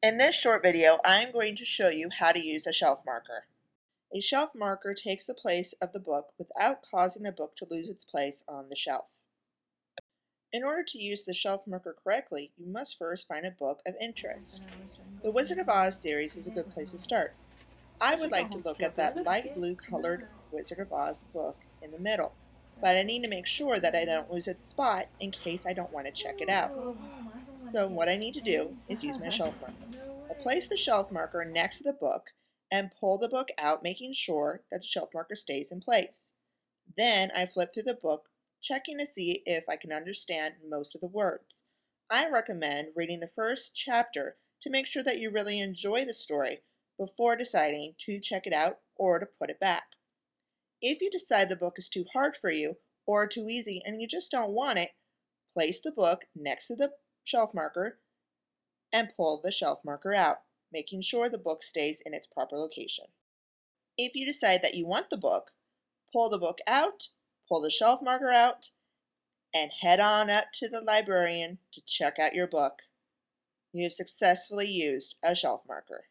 In this short video, I am going to show you how to use a shelf marker. A shelf marker takes the place of the book without causing the book to lose its place on the shelf. In order to use the shelf marker correctly, you must first find a book of interest. The Wizard of Oz series is a good place to start. I would like to look at that light blue colored Wizard of Oz book in the middle, but I need to make sure that I don't lose its spot in case I don't want to check it out. So what I need to do is use my shelf marker. I place the shelf marker next to the book and pull the book out making sure that the shelf marker stays in place. Then I flip through the book checking to see if I can understand most of the words. I recommend reading the first chapter to make sure that you really enjoy the story before deciding to check it out or to put it back. If you decide the book is too hard for you or too easy and you just don't want it, place the book next to the shelf marker and pull the shelf marker out, making sure the book stays in its proper location. If you decide that you want the book, pull the book out pull the shelf marker out, and head on up to the librarian to check out your book. You have successfully used a shelf marker.